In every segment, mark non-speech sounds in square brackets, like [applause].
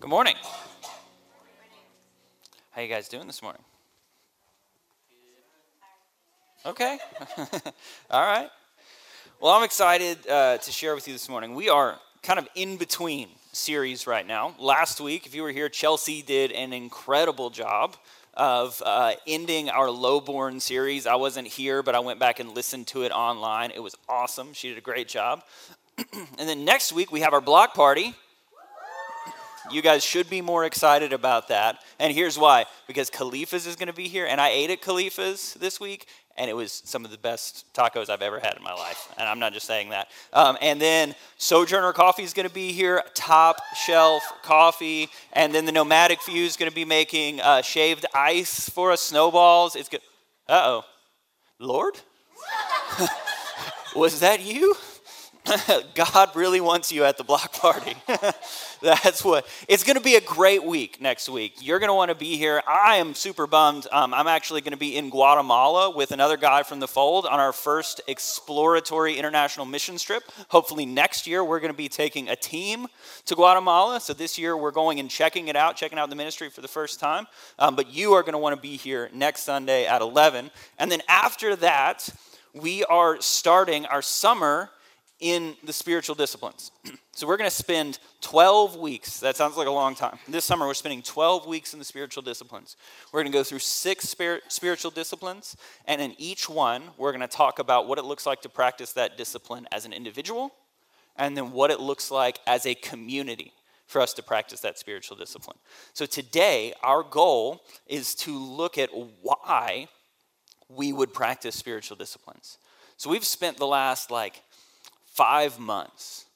Good morning. How you guys doing this morning? Okay. [laughs] All right. Well, I'm excited uh, to share with you this morning. We are kind of in between series right now. Last week, if you were here, Chelsea did an incredible job of uh, ending our Lowborn series. I wasn't here, but I went back and listened to it online. It was awesome. She did a great job. [clears throat] and then next week, we have our block party. You guys should be more excited about that. And here's why because Khalifa's is going to be here, and I ate at Khalifa's this week, and it was some of the best tacos I've ever had in my life. And I'm not just saying that. Um, and then Sojourner Coffee is going to be here, top shelf coffee. And then the Nomadic Few is going to be making uh, shaved ice for us, snowballs. It's good. Uh oh. Lord? [laughs] Was that you? [laughs] God really wants you at the block party. [laughs] That's what it's going to be a great week next week. You're going to want to be here. I am super bummed. Um, I'm actually going to be in Guatemala with another guy from the fold on our first exploratory international mission trip. Hopefully, next year we're going to be taking a team to Guatemala. So this year we're going and checking it out, checking out the ministry for the first time. Um, but you are going to want to be here next Sunday at 11. And then after that, we are starting our summer in the spiritual disciplines. [clears throat] so we're going to spend 12 weeks. That sounds like a long time. This summer, we're spending 12 weeks in the spiritual disciplines. We're going to go through six spir- spiritual disciplines, and in each one, we're going to talk about what it looks like to practice that discipline as an individual, and then what it looks like as a community for us to practice that spiritual discipline. So today, our goal is to look at why we would practice spiritual disciplines. So we've spent the last like five months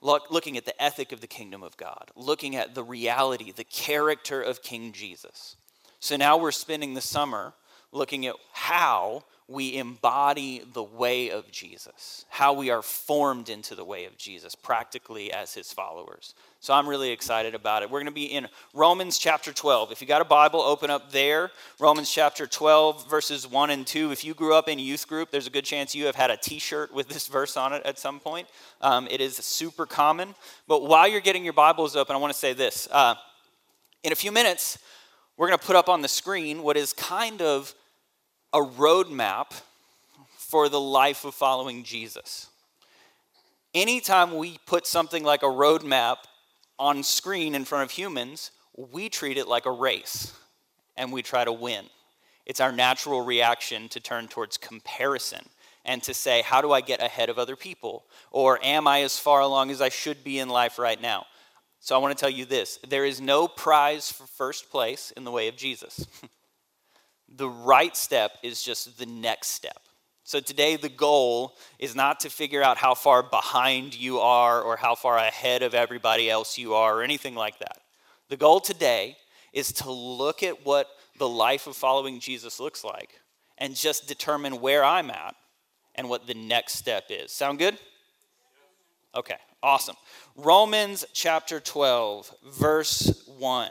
look, looking at the ethic of the kingdom of God, looking at the reality, the character of King Jesus. So now we're spending the summer looking at how we embody the way of Jesus, how we are formed into the way of Jesus practically as his followers. So I'm really excited about it. We're going to be in Romans chapter 12. If you got a Bible, open up there. Romans chapter 12, verses 1 and 2. If you grew up in youth group, there's a good chance you have had a t shirt with this [laughs] verse on it at some point. Um, it is super common. But while you're getting your Bibles open, I want to say this. Uh, in a few minutes, we're going to put up on the screen what is kind of a roadmap for the life of following Jesus. Anytime we put something like a roadmap on screen in front of humans, we treat it like a race and we try to win. It's our natural reaction to turn towards comparison and to say, How do I get ahead of other people? Or am I as far along as I should be in life right now? So I want to tell you this there is no prize for first place in the way of Jesus. [laughs] the right step is just the next step. So today, the goal is not to figure out how far behind you are or how far ahead of everybody else you are or anything like that. The goal today is to look at what the life of following Jesus looks like and just determine where I'm at and what the next step is. Sound good? Okay, awesome. Romans chapter 12, verse 1.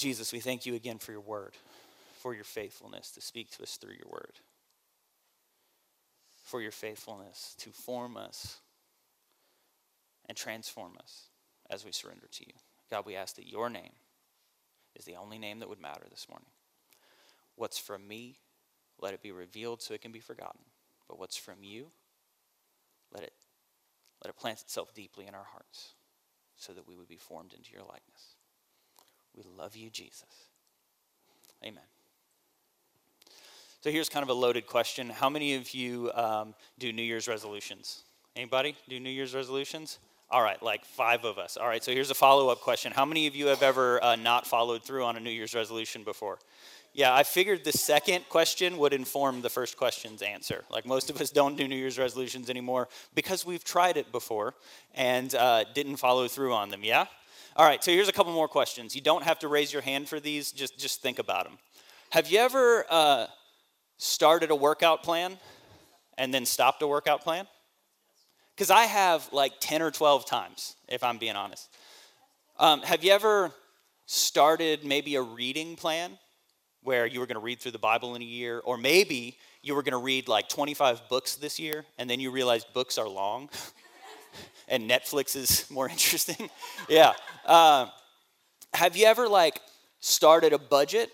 Jesus, we thank you again for your word, for your faithfulness to speak to us through your word, for your faithfulness to form us and transform us as we surrender to you. God, we ask that your name is the only name that would matter this morning. What's from me, let it be revealed so it can be forgotten. But what's from you, let it let it plant itself deeply in our hearts so that we would be formed into your likeness. We love you, Jesus. Amen. So here's kind of a loaded question. How many of you um, do New Year's resolutions? Anybody do New Year's resolutions? All right, like five of us. All right, so here's a follow up question. How many of you have ever uh, not followed through on a New Year's resolution before? Yeah, I figured the second question would inform the first question's answer. Like most of us don't do New Year's resolutions anymore because we've tried it before and uh, didn't follow through on them. Yeah? All right, so here's a couple more questions. You don't have to raise your hand for these, just, just think about them. Have you ever uh, started a workout plan and then stopped a workout plan? Because I have like 10 or 12 times, if I'm being honest. Um, have you ever started maybe a reading plan where you were going to read through the Bible in a year, or maybe you were going to read like 25 books this year, and then you realized books are long [laughs] and Netflix is [laughs] more interesting? [laughs] yeah. Uh, have you ever like started a budget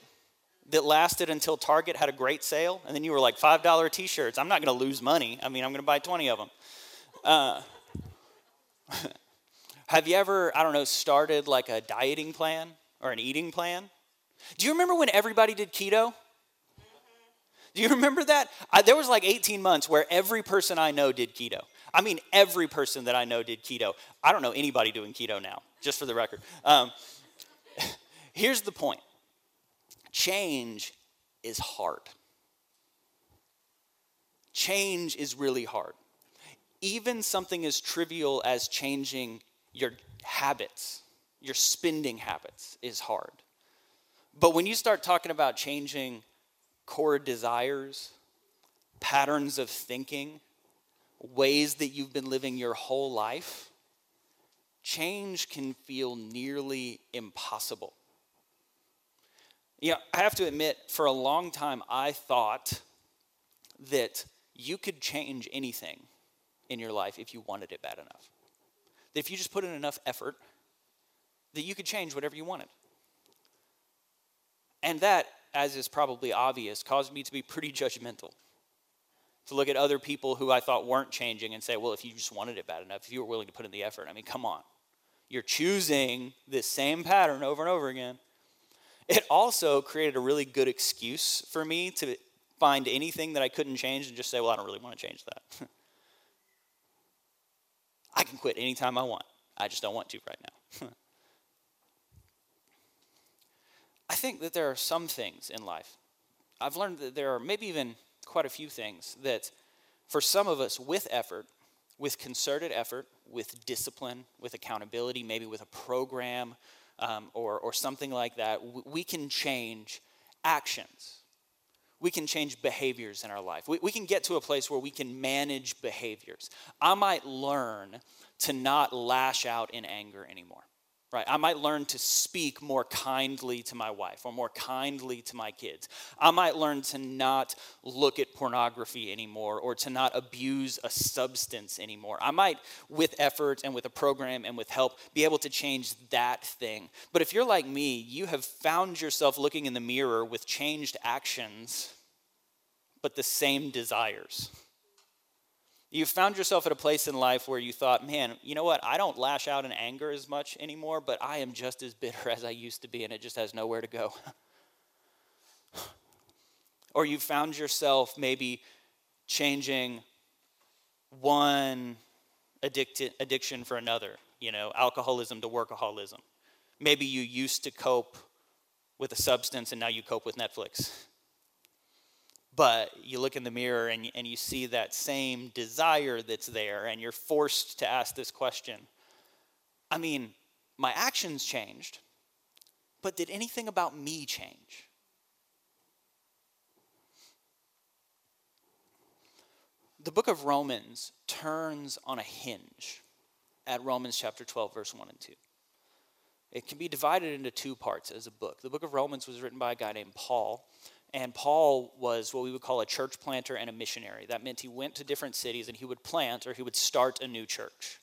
that lasted until Target had a great sale, and then you were like $5 t shirts? I'm not going to lose money. I mean, I'm going to buy 20 of them. Uh, [laughs] have you ever, I don't know, started like a dieting plan or an eating plan? Do you remember when everybody did keto? Do you remember that? I, there was like 18 months where every person I know did keto. I mean, every person that I know did keto. I don't know anybody doing keto now, just for the record. Um, [laughs] here's the point change is hard. Change is really hard. Even something as trivial as changing your habits, your spending habits, is hard. But when you start talking about changing core desires, patterns of thinking, ways that you've been living your whole life, change can feel nearly impossible. You know, I have to admit, for a long time, I thought that you could change anything in your life if you wanted it bad enough. That if you just put in enough effort, that you could change whatever you wanted. And that, as is probably obvious, caused me to be pretty [laughs] judgmental. To look at other people who I thought weren't changing and say, well, if you just wanted it bad enough, if you were willing to put in the effort, I mean, come on. You're choosing this same pattern over and over again. It also created a really good excuse for me to find anything that I couldn't change and just say, well, I don't really want to change that. [laughs] I can quit anytime I want. I just don't want to right now. [laughs] I think that there are some things in life. I've learned that there are maybe even quite a few things that, for some of us, with effort, with concerted effort, with discipline, with accountability, maybe with a program um, or, or something like that, we can change actions. We can change behaviors in our life. We, we can get to a place where we can manage behaviors. I might learn to not lash out in anger anymore right? I might learn to speak more kindly to my wife or more kindly to my kids. I might learn to not look at pornography anymore or to not abuse a substance anymore. I might, with effort and with a program and with help, be able to change that thing. But if you're like me, you have found yourself looking in the mirror with changed actions, but the same desires. You found yourself at a place in life where you thought, man, you know what? I don't lash out in anger as much anymore, but I am just as bitter [laughs] as I used to be, and it just has nowhere to go. [laughs] or you found yourself maybe changing one addict- addiction for another, you know, alcoholism to workaholism. Maybe you used to cope with a substance and now you cope with Netflix. But you look in the mirror and, and you see that same desire that's there, and you're forced to ask this question I mean, my actions changed, but did anything about me change? The book of Romans turns on a hinge at Romans chapter 12, verse 1 and 2. It can be divided into two parts as a book. The book of Romans was written by a guy named Paul, and Paul was what we would call a church planter and a missionary. That meant he went to different cities and he would plant or he would start a new church.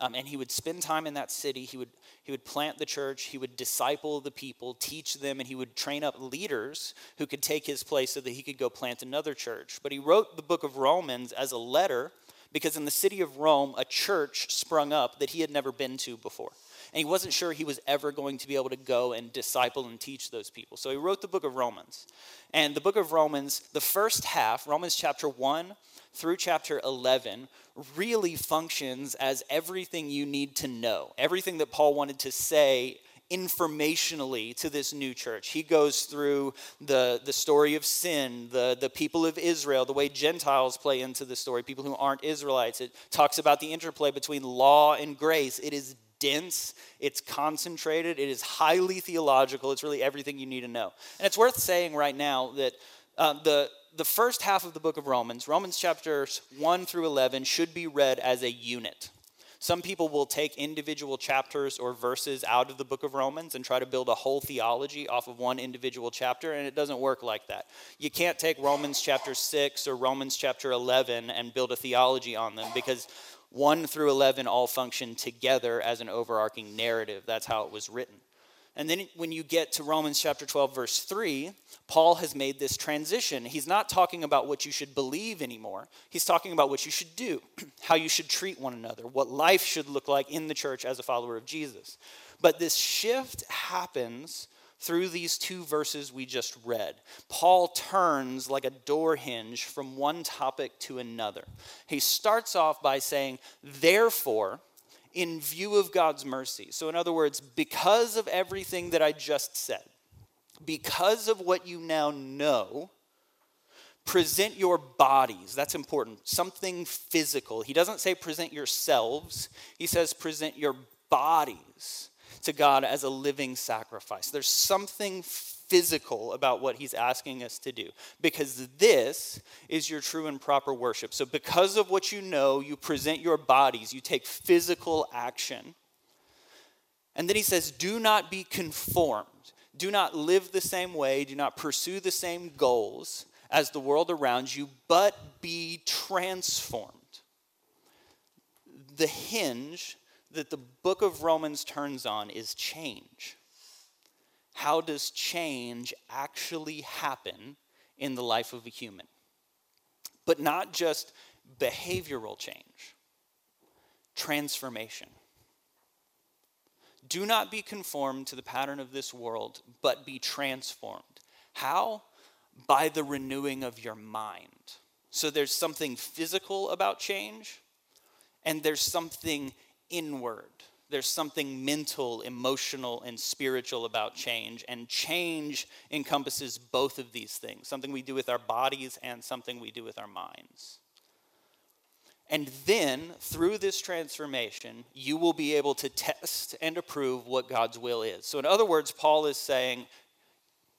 Um, and he would spend time in that city. He would, he would plant the church. He would disciple the people, teach them, and he would train up leaders who could take his place so that he could go plant another church. But he wrote the book of Romans as a letter because in the city of Rome, a church sprung up that he had never been to before and he wasn't sure he was ever going to be able to go and disciple and teach those people. So he wrote the book of Romans. And the book of Romans, the first half, Romans chapter 1 through chapter 11, really functions as everything you need to know, everything that Paul wanted to say informationally to this new church. He goes through the, the story of sin, the, the people of Israel, the way Gentiles play into the story, people who aren't Israelites. It talks about the interplay between law and grace. It is dense, it's concentrated, it is highly theological. It's really everything you need to know. And it's worth saying right now that uh, the, the first half of the book of Romans, Romans chapters 1 through 11, should be read as a unit. Some people will take individual chapters or verses out of the book of Romans and try to build a whole theology off of one individual chapter, and it doesn't work like that. You can't take Romans chapter 6 or Romans chapter 11 and build a theology on them because 1 through 11 all function together as an overarching narrative. That's how it was written. And then when you get to Romans chapter 12, verse 3, Paul has made this transition. He's not talking about what you should believe anymore. He's talking about what you should do, [clears throat] how you should treat one another, what life should look like in the church as a follower of Jesus. But this shift happens through these two verses we just read. Paul turns like a door hinge from one topic to another. He starts off by saying, Therefore, in view of God's mercy. So, in other words, because of everything that I just said, because of what you now know, present your bodies. That's important. Something physical. He doesn't say present yourselves, he says present your bodies to God as a living sacrifice. There's something physical about what he's asking us to do because this is your true and proper worship. So, because of what you know, you present your bodies, you take physical action. And then he says, Do not be conformed. Do not live the same way. Do not pursue the same goals as the world around you, but be transformed. The hinge that the book of Romans turns on is change how does change actually happen in the life of a human? But not just behavioral change, transformation. Do not be conformed to the pattern of this world, but be transformed. How? By the renewing of your mind. So there's something physical about change, and there's something inward there's something mental, emotional, and spiritual about change. And change encompasses both of these things something we do with our bodies and something we do with our minds. And then, through this transformation, you will be able to test and approve what God's will is. So, in other words, Paul is saying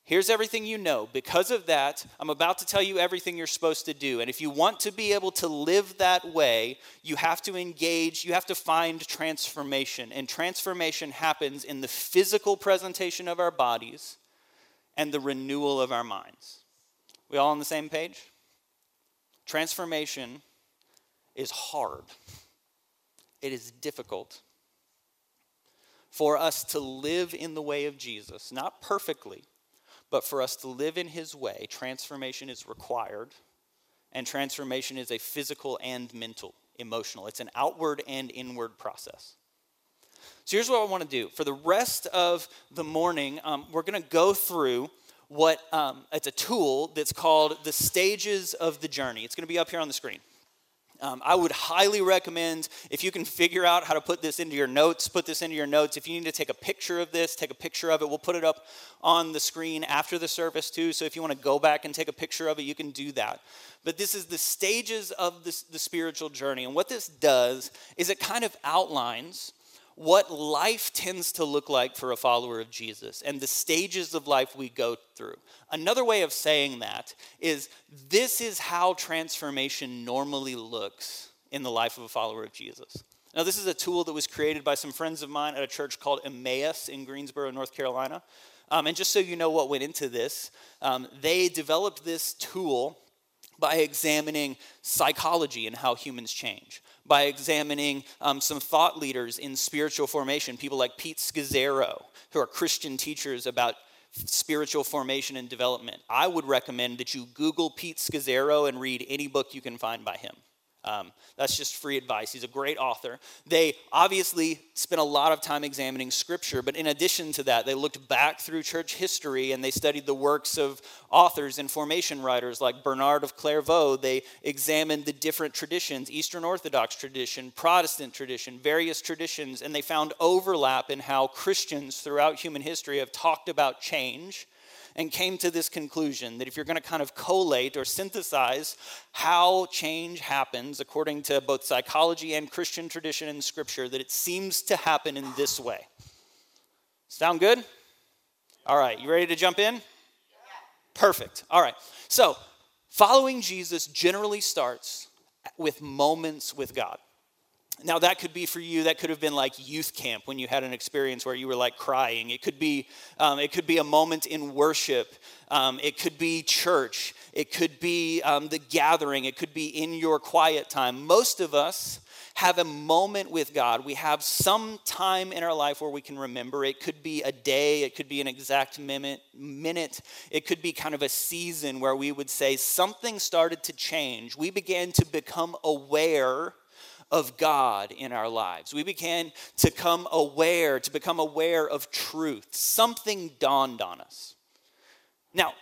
Here's everything you know. Because of that, I'm about to tell you everything you're supposed to do. And if you want to be able to live that way, you have to engage, you have to find transformation. And transformation happens in the physical presentation of our bodies and the renewal of our minds. We all on the same page? Transformation is hard, it is difficult. For us to live in the way of Jesus, not perfectly but for us to live in His way, transformation is required. And transformation is a physical and mental, emotional. It's an outward and inward process. So here's what I want to do. For the rest of the morning, um, we're going to go through what um, it's a tool that's called the stages of the journey. It's going to be up here on the screen. Um, I would highly recommend if you can figure out how to put this into your notes, put this into your notes. If you need to take a picture of this, take a picture of it. We'll put it up on the screen after the service too. So if you want to go back and take a picture of it, you can do that. But this is the stages of this, the spiritual journey. And what this does is it kind of outlines what life tends to look like for a follower of Jesus and the stages of life we go through. Another way of saying that is this is how transformation normally looks in the life of a follower of Jesus. Now, this is a tool that was created by some friends of mine at a church called Emmaus in Greensboro, North Carolina. Um, and just so you know what went into this, um, they developed this tool by examining psychology and how humans change by examining um, some thought leaders in spiritual formation, people like Pete Scazzero, who are Christian teachers about spiritual formation and development. I would recommend that you Google Pete Scazzero and read any book you can find by him. Um, that's just free advice. He's a great author. They obviously spent a lot of time examining scripture, but in addition to that, they looked back through church history and they studied the works of authors and formation writers like Bernard of Clairvaux. They examined the different traditions Eastern Orthodox tradition, Protestant tradition, various traditions, and they found overlap in how Christians throughout human history have talked about change and came to this conclusion that if you're going to kind of collate or synthesize how change happens according to both psychology and Christian tradition and scripture, that it seems to happen in this way. Sound good? All right, you ready to jump in? Perfect. All right. So, following Jesus generally starts with moments with God. Now, that could be for you, that could have been like youth camp when you had an experience where you were like crying. It could be, um, it could be a moment in worship. Um, it could be church. It could be um, the gathering. It could be in your quiet time. Most of us have a moment with God. We have some time in our life where we can remember. It could be a day, it could be an exact minute, minute. It could be kind of a season where we would say something started to change. We began to become aware of God in our lives. We began to come aware, to become aware of truth. Something dawned on us. Now,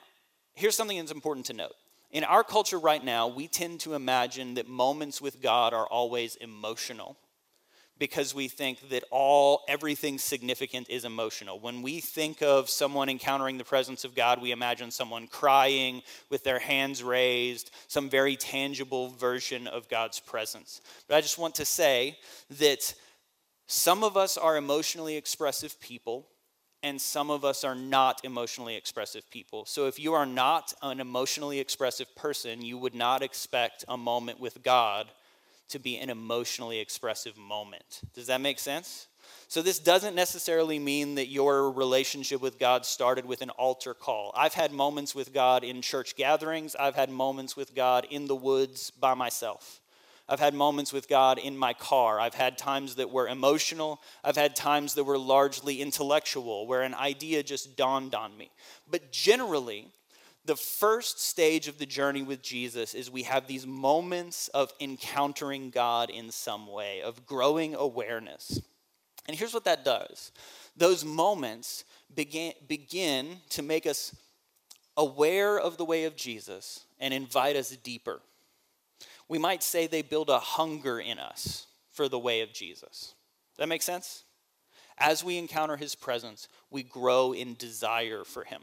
here's something that's important to note. In our culture right now, we tend to imagine that moments with God are always emotional because we think that all everything significant is emotional. When we think of someone encountering the presence of God, we imagine someone crying with their hands raised, some very tangible version of God's presence. But I just want to say that some of us are emotionally expressive people and some of us are not emotionally expressive people. So if you are not an emotionally expressive person, you would not expect a moment with God to be an emotionally expressive moment. Does that make sense? So, this doesn't necessarily mean that your relationship with God started with an altar call. I've had moments with God in church gatherings, I've had moments with God in the woods by myself. I've had moments with God in my car. I've had times that were emotional. I've had times that were largely intellectual, where an idea just dawned on me. But generally, the first stage of the journey with Jesus is we have these moments of encountering God in some way, of growing awareness. And here's what that does those moments begin, begin to make us aware of the way of Jesus and invite us deeper. We might say they build a hunger in us for the way of Jesus. That make sense? As we encounter his presence, we grow in desire for him.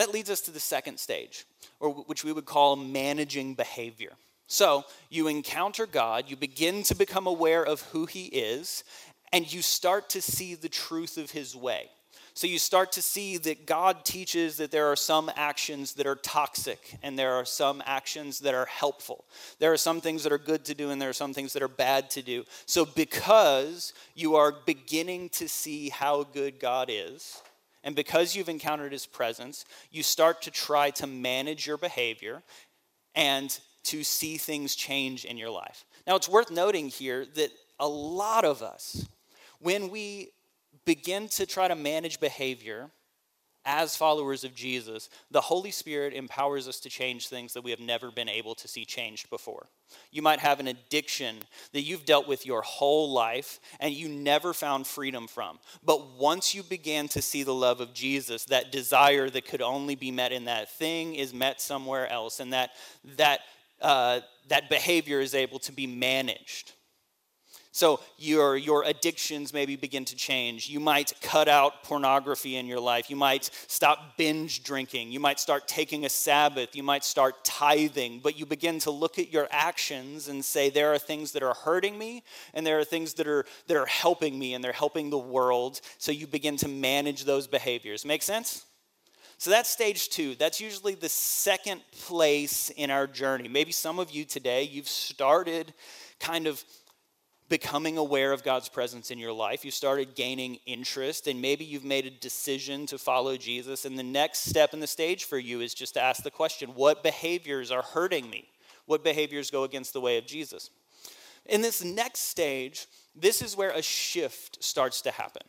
That leads us to the second stage, or which we would call managing behavior. So you encounter God, you begin to become aware of who He is, and you start to see the truth of His way. So you start to see that God teaches that there are some actions that are toxic and there are some actions that are helpful. There are some things that are good to do and there are some things that are bad to do. So because you are beginning to see how good God is, and because you've encountered his presence, you start to try to manage your behavior and to see things change in your life. Now, it's worth noting here that a lot of us, when we begin to try to manage behavior, as followers of Jesus, the Holy Spirit empowers us to change things that we have never been able to see changed before. You might have an addiction that you've dealt with your whole life and you never found freedom from. But once you began to see the love of Jesus, that desire that could only be met in that thing is met somewhere else, and that, that, uh, that behavior is able to be managed. So your, your addictions maybe begin to change. You might cut out pornography in your life. You might stop binge drinking. You might start taking a Sabbath. You might start tithing. But you begin to look at your actions and say, there are things that are hurting me, and there are things that are, that are helping me, and they're helping the world. So you begin to manage those behaviors. Make sense? So that's stage two. That's usually the second place in our journey. Maybe some of you today, you've started kind of becoming aware of God's presence in your life. You started gaining interest, and maybe you've made a decision to follow Jesus. And the next step in the stage for you is just to ask the question what behaviors are hurting me? What behaviors go against the way of Jesus? In this next stage, this is where a shift starts to happen.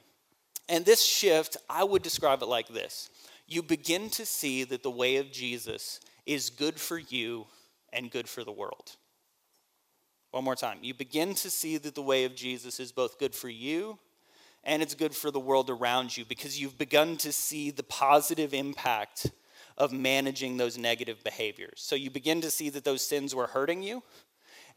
And this shift, I would describe it like this you begin to see that the way of Jesus is good for you and good for the world. One more time. You begin to see that the way of Jesus is both good for you and it's good for the world around you because you've begun to see the positive impact of managing those negative behaviors. So you begin to see that those sins were hurting you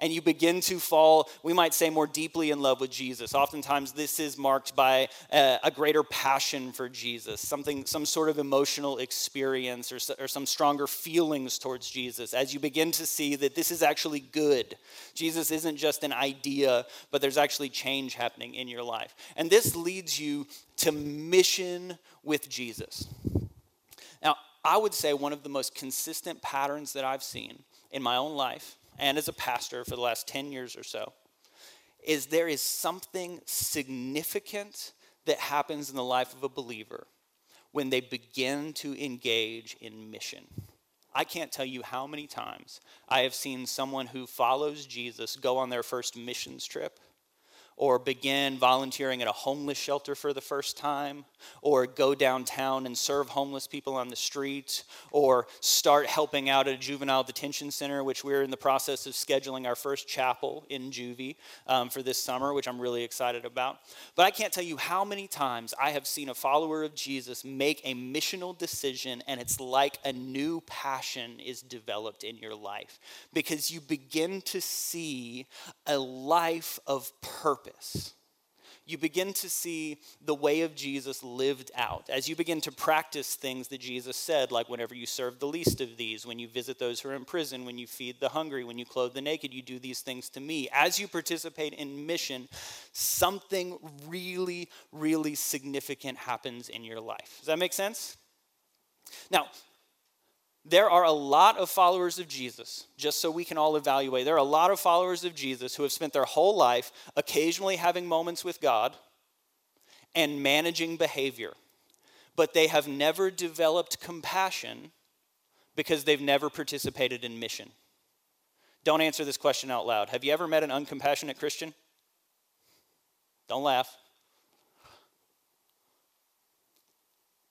and you begin to fall, we might say, more deeply in love with Jesus. Oftentimes, this is marked by a, a greater passion for Jesus, something, some sort of emotional experience or, or some stronger feelings towards Jesus as you begin to see that this is actually good. Jesus isn't just an idea, but there's actually change happening in your life. And this leads you to mission with Jesus. Now, I would say one of the most consistent patterns that I've seen in my own life and as a pastor for the last 10 years or so is there is something significant that happens in the life of a believer when they begin to engage in mission. I can't tell you how many times I have seen someone who follows Jesus go on their first missions trip or begin volunteering at a homeless shelter for the first time, or go downtown and serve homeless people on the street, or start helping out at a juvenile detention center, which we're in the process of scheduling our first chapel in juvie um, for this summer, which I'm really excited about. But I can't tell you how many times I have seen a follower of Jesus make a missional decision, and it's like a new passion is developed in your life because you begin to see a life of purpose purpose. You begin to see the way of Jesus lived out as you begin to practice things that Jesus said, like whenever you serve the least of these, when you visit those who are in prison, when you feed the hungry, when you clothe the naked, you do these things to me. As you participate in mission, something really, really significant happens in your life. Does that make sense? Now, there are a lot of followers of Jesus, just so we can all evaluate. There are a lot of followers of Jesus who have spent their whole life occasionally having moments with God and managing behavior, but they have never developed compassion because they've never participated in mission. Don't answer this question out loud. Have you ever met an uncompassionate Christian? Don't laugh.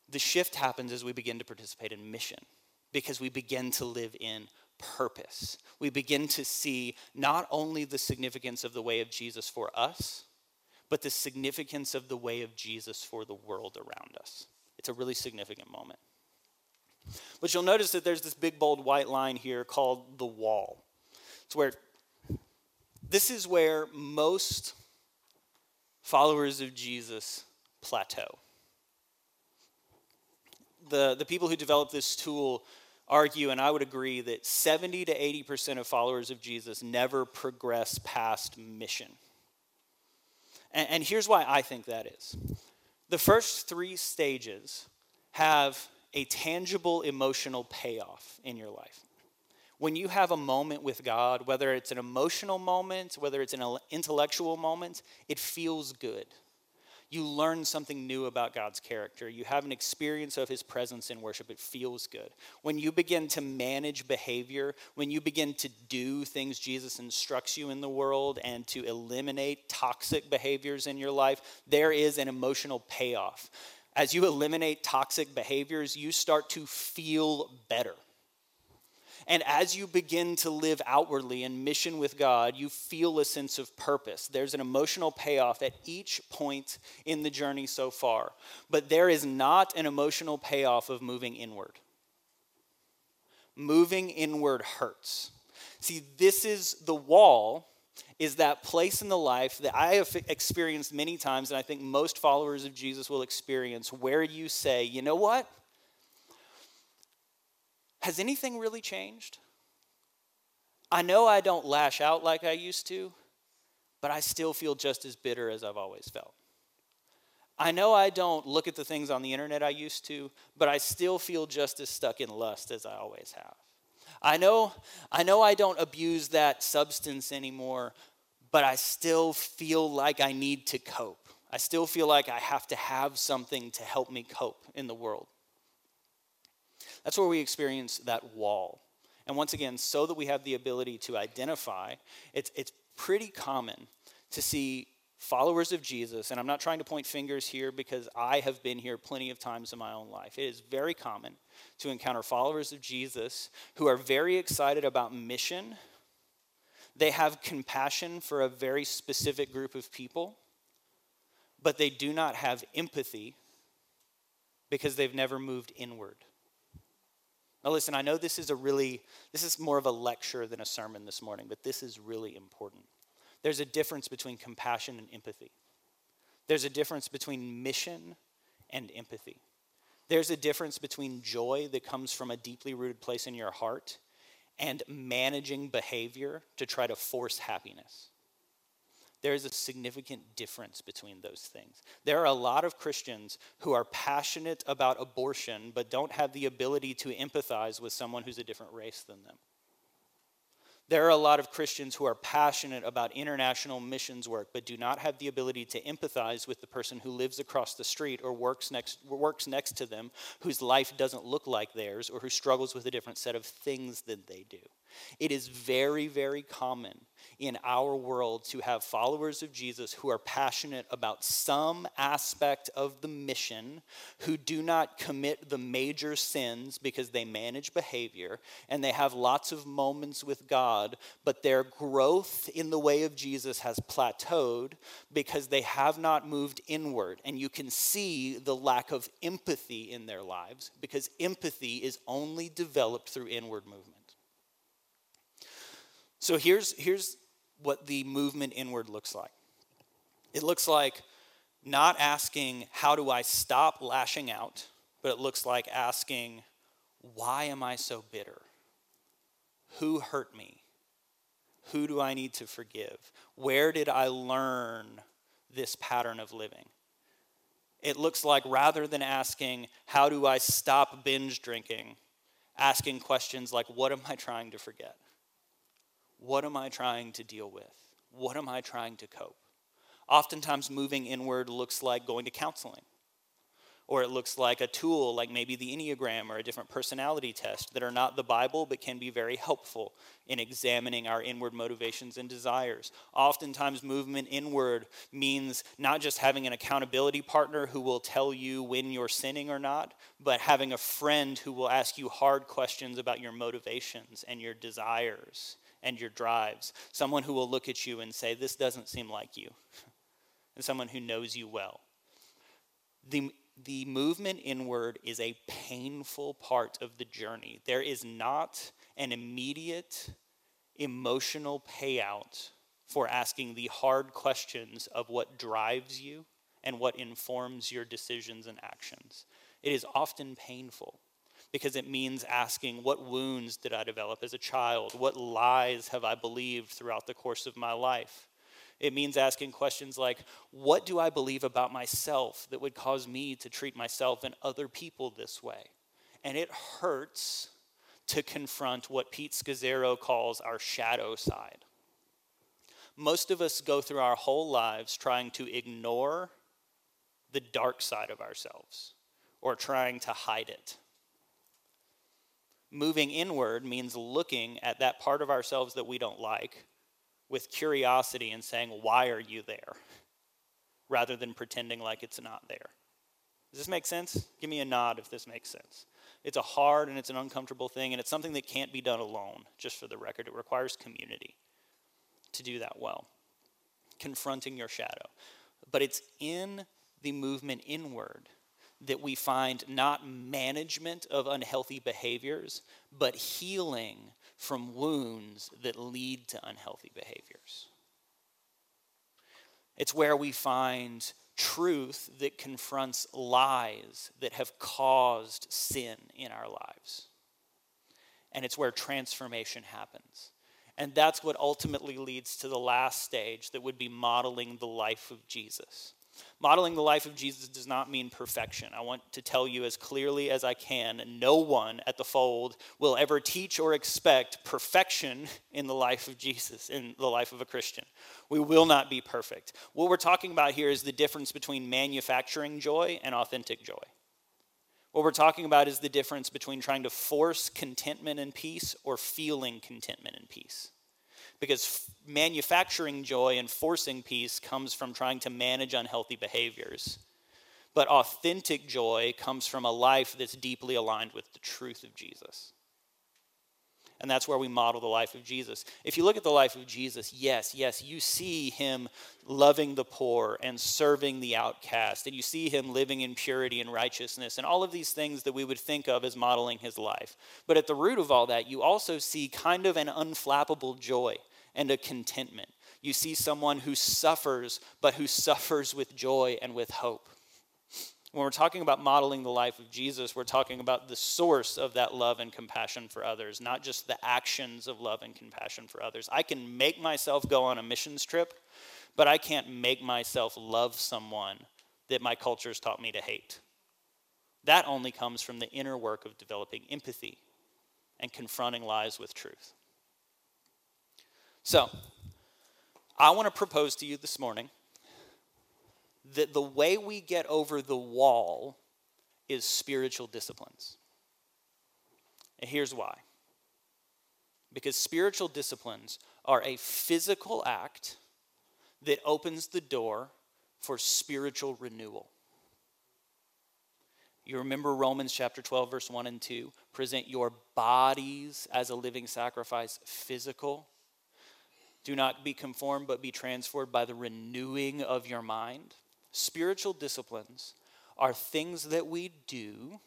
The shift happens as we begin to participate in mission because we begin to live in purpose. We begin to see not only the significance of the way of Jesus for us, but the significance of the way of Jesus for the world around us. It's a really significant moment. But you'll notice that there's this big, bold white line here called the wall. It's where this is where most followers of Jesus plateau. The, the people who developed this tool argue, and I would agree, that 70 to 80% of followers of Jesus never progress past mission. And, and here's why I think that is the first three stages have a tangible emotional payoff in your life. When you have a moment with God, whether it's an emotional moment, whether it's an intellectual moment, it feels good you learn something new about God's character. You have an experience of his presence in worship. It feels good. When you begin to manage behavior, when you begin to do things Jesus instructs you in the world and to eliminate toxic behaviors in your life, there is an emotional payoff. As you eliminate toxic behaviors, you start to feel better. And as you begin to live outwardly in mission with God, you feel a sense of purpose. There's an emotional payoff at each point in the journey so far. But there is not an emotional payoff of moving inward. Moving inward hurts. See, this is the wall, is that place in the life that I have experienced many times, and I think most followers of Jesus will experience, where you say, you know what? Has anything really changed? I know I don't lash out like I used to, but I still feel just as bitter as I've always felt. I know I don't look at the things on the internet I used to, but I still feel just as stuck in lust as I always have. I know I know I don't abuse that substance anymore, but I still feel like I need to cope. I still feel like I have to have something to help me cope in the world. That's where we experience that wall. And once again, so that we have the ability to identify, it's, it's pretty common to see followers of Jesus, and I'm not trying to point fingers here because I have been here plenty of times in my own life. It is very common to encounter followers of Jesus who are very excited about mission, They have compassion for a very specific group of people, but they do not have empathy because they've never moved inward. Now, listen, I know this is a really, this is more of a lecture than a sermon this morning, but this is really important. There's a difference between compassion and empathy. There's a difference between mission and empathy. There's a difference between joy that comes from a deeply rooted place in your heart and managing behavior to try to force happiness. There is a significant difference between those things. There are a lot of Christians who are passionate about abortion but don't have the ability to empathize with someone who's a different race than them. There are a lot of Christians who are passionate about international missions work, but do not have the ability to empathize with the person who lives across the street or works next, works next to them, whose life doesn't look like theirs, or who struggles with a different set of things than they do. It is very, very common in our world to have followers of Jesus who are passionate about some aspect of the mission, who do not commit the major sins because they manage behavior, and they have lots of moments with God, but their growth in the way of Jesus has plateaued because they have not moved inward. And you can see the lack of empathy in their lives because empathy is only developed through inward movement. So here's, here's what the movement inward looks like it looks like not asking, How do I stop lashing out? but it looks like asking, Why am I so bitter? Who hurt me? Who do I need to forgive? Where did I learn this pattern of living? It looks like rather than asking, How do I stop binge drinking? asking questions like, What am I trying to forget? What am I trying to deal with? What am I trying to cope? Oftentimes, moving inward looks like going to counseling, or it looks like a tool like maybe the Enneagram or a different personality test that are not the Bible but can be very helpful in examining our inward motivations and desires. Oftentimes, movement inward means not just having an accountability partner who will tell you when you're sinning or not, but having a friend who will ask you hard questions about your motivations and your desires and your drives. Someone who will look at you and say, This doesn't seem like you. [laughs] and someone who knows you well. The, the movement inward is a painful part of the journey. There is not an immediate emotional payout for asking the hard questions of what drives you and what informs your decisions and actions. It is often painful because it means asking, What wounds did I develop as a child? What lies have I believed throughout the course of my life? It means asking questions like, What do I believe about myself that would cause me to treat myself and other people this way? And it hurts to confront what Pete Scazzero calls our shadow side. Most of us go through our whole lives trying to ignore the dark side of ourselves or trying to hide it. Moving inward means looking at that part of ourselves that we don't like with curiosity and saying, Why are you there? rather than pretending like it's not there. Does this make sense? Give me a nod if this makes sense. It's a hard and it's an uncomfortable thing, and it's something that can't be done alone, just for the record. It requires community to do that well. Confronting your shadow. But it's in the movement inward that we find not management of unhealthy behaviors, but healing from wounds that lead to unhealthy behaviors. It's where we find truth that confronts lies that have caused sin in our lives. And it's where transformation happens. And that's what ultimately leads to the last stage that would be modeling the life of Jesus. Modeling the life of Jesus does not mean perfection. I want to tell you as clearly as I can no one at the fold will ever teach or expect perfection in the life of Jesus, in the life of a Christian. We will not be perfect. What we're talking about here is the difference between manufacturing joy and authentic joy. What we're talking about is the difference between trying to force contentment and peace or feeling contentment and peace because manufacturing joy and forcing peace comes from trying to manage unhealthy behaviors. But authentic joy comes from a life that's deeply aligned with the truth of Jesus. And that's where we model the life of Jesus. If you look at the life of Jesus, yes, yes, you see him loving the poor and serving the outcast, and you see him living in purity and righteousness, and all of these things that we would think of as modeling his life. But at the root of all that, you also see kind of an unflappable joy and a contentment. You see someone who suffers, but who suffers with joy and with hope. When we're talking about modeling the life of Jesus, we're talking about the source of that love and compassion for others, not just the actions of love and compassion for others. I can make myself go on a missions trip, but I can't make myself love someone that my culture's taught me to hate. That only comes from the inner work of developing empathy and confronting lies with truth. So, I want to propose to you this morning that the way we get over the wall is spiritual disciplines. And here's why because spiritual disciplines are a physical act that opens the door for spiritual renewal. You remember Romans chapter 12, verse 1 and 2? Present your bodies as a living sacrifice, physical. Do not be conformed, but be transformed by the renewing of your mind. Spiritual disciplines are things that we do,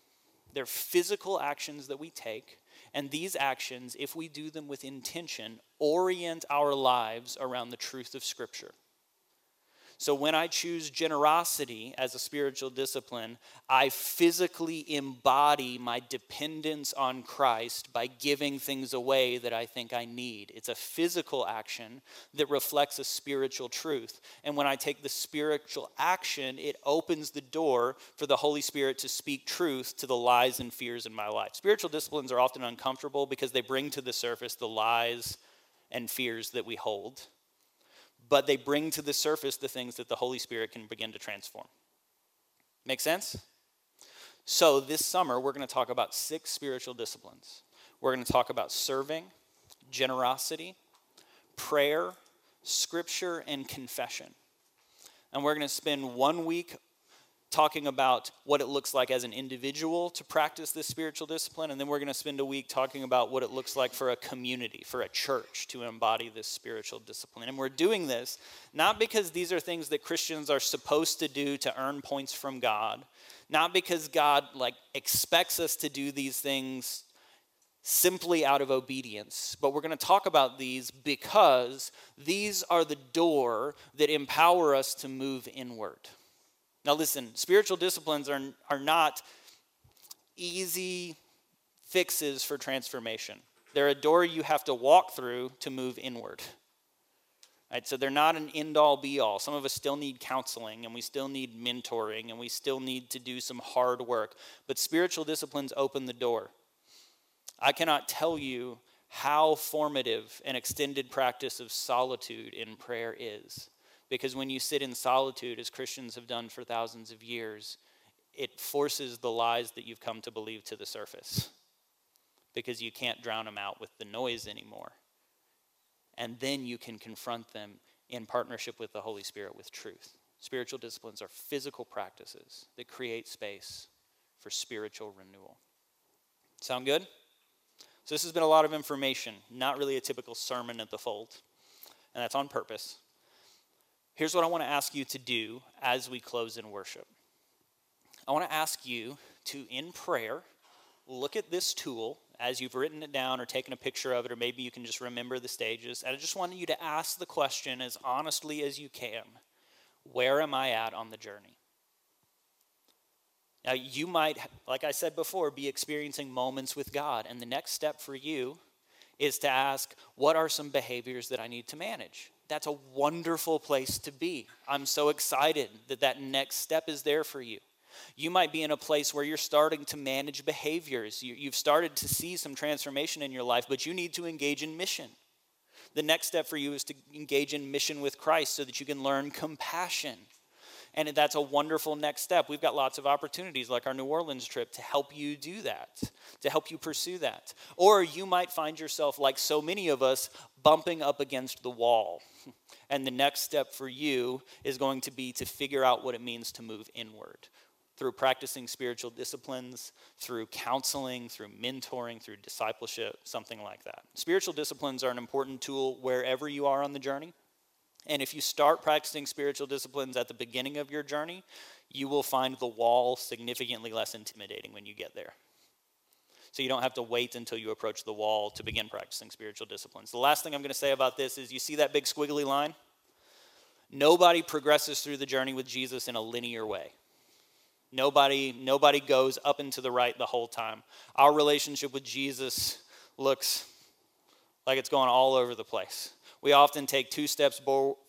they're physical actions that we take, and these actions, if we do them with intention, orient our lives around the truth of Scripture. So when I choose generosity as a spiritual discipline, I physically embody my dependence on Christ by giving things away that I think I need. It's a physical action that reflects a spiritual truth. And when I take the spiritual action, it opens the door for the Holy Spirit to speak truth to the lies and fears in my life. Spiritual disciplines are often uncomfortable because they bring to the surface the lies and fears that we hold but they bring to the surface the things that the Holy Spirit can begin to transform. Make sense? So, this summer, we're going to talk about six spiritual disciplines. We're going to talk about serving, generosity, prayer, scripture, and confession. And we're going to spend one week talking about what it looks like as an individual to practice this spiritual discipline. And then we're going to spend a week talking about what it looks like for a community, for a church to embody this spiritual discipline. And we're doing this not because these are things that Christians are supposed to do to earn points from God, not because God like expects us to do these things simply out of obedience, but we're going to talk about these because these are the door that empower us to move inward. Now, listen, spiritual disciplines are, are not easy fixes for transformation. They're a door you have to walk through to move inward. Right, so they're not an end all be all. Some of us still need counseling and we still need mentoring and we still need to do some hard work. But spiritual disciplines open the door. I cannot tell you how formative an extended practice of solitude in prayer is. Because when you sit in solitude, as Christians have done for thousands of years, it forces the lies that you've come to believe to the surface because you can't drown them out with the noise anymore. And then you can confront them in partnership with the Holy Spirit with truth. Spiritual disciplines are physical practices that create space for spiritual renewal. Sound good? So, this has been a lot of information, not really a typical sermon at the fold, and that's on purpose. Here's what I want to ask you to do as we close in worship. I want to ask you to, in prayer, look at this tool as you've written it down or taken a picture of it, or maybe you can just remember the stages. And I just want you to ask the question as honestly as you can Where am I at on the journey? Now, you might, like I said before, be experiencing moments with God. And the next step for you is to ask, What are some behaviors that I need to manage? That's a wonderful place to be. I'm so excited that that next step is there for you. You might be in a place where you're starting to manage behaviors. You, have started to see some transformation in your life, but you need to engage in mission. The next step for you is to engage in mission with Christ so that you can learn compassion. And that's a wonderful next step. We've got lots of opportunities, like our New Orleans trip, to help you do that, to help you pursue that. Or you might find yourself, like so many of us, bumping up against the wall. [laughs] And the next step for you is going to be to figure out what it means to move inward. through practicing spiritual disciplines, through counseling, through mentoring, through discipleship, something like that. Spiritual disciplines are an important tool wherever you are on the journey. And if you start practicing spiritual disciplines at the beginning of your journey, you will find the wall significantly less intimidating when you get there. So you don't have to wait until you approach the wall to begin practicing spiritual disciplines. The last thing I'm going to say about this is you see that big squiggly line? Nobody progresses through the journey with Jesus in a linear way. Nobody, nobody goes up and to the right the whole time. Our relationship with Jesus looks like it's going all over the place. We often take two steps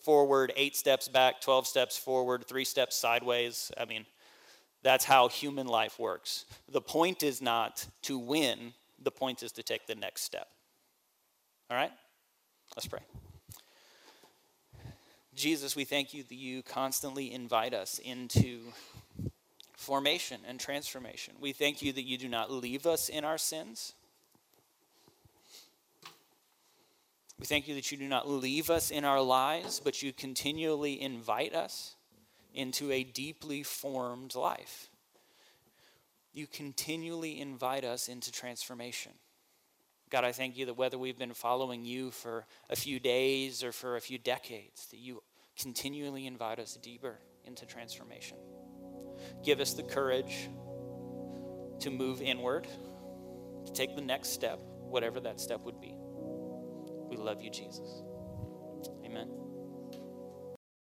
forward, eight steps back, 12 steps forward, three steps sideways. I mean, that's how human life works. The point is not to win, the point is to take the next step. All right? Let's pray. Jesus, we thank you that you constantly invite us into formation and transformation. We thank you that you do not leave us in our sins. We thank you that you do not leave us in our lies, but you continually invite us into a deeply formed life. You continually invite us into transformation. God, I thank you that whether we've been following you for a few days or for a few decades, that you continually invite us deeper into transformation. Give us the courage to move inward, to take the next step, whatever that step would be. We love you, Jesus. Amen.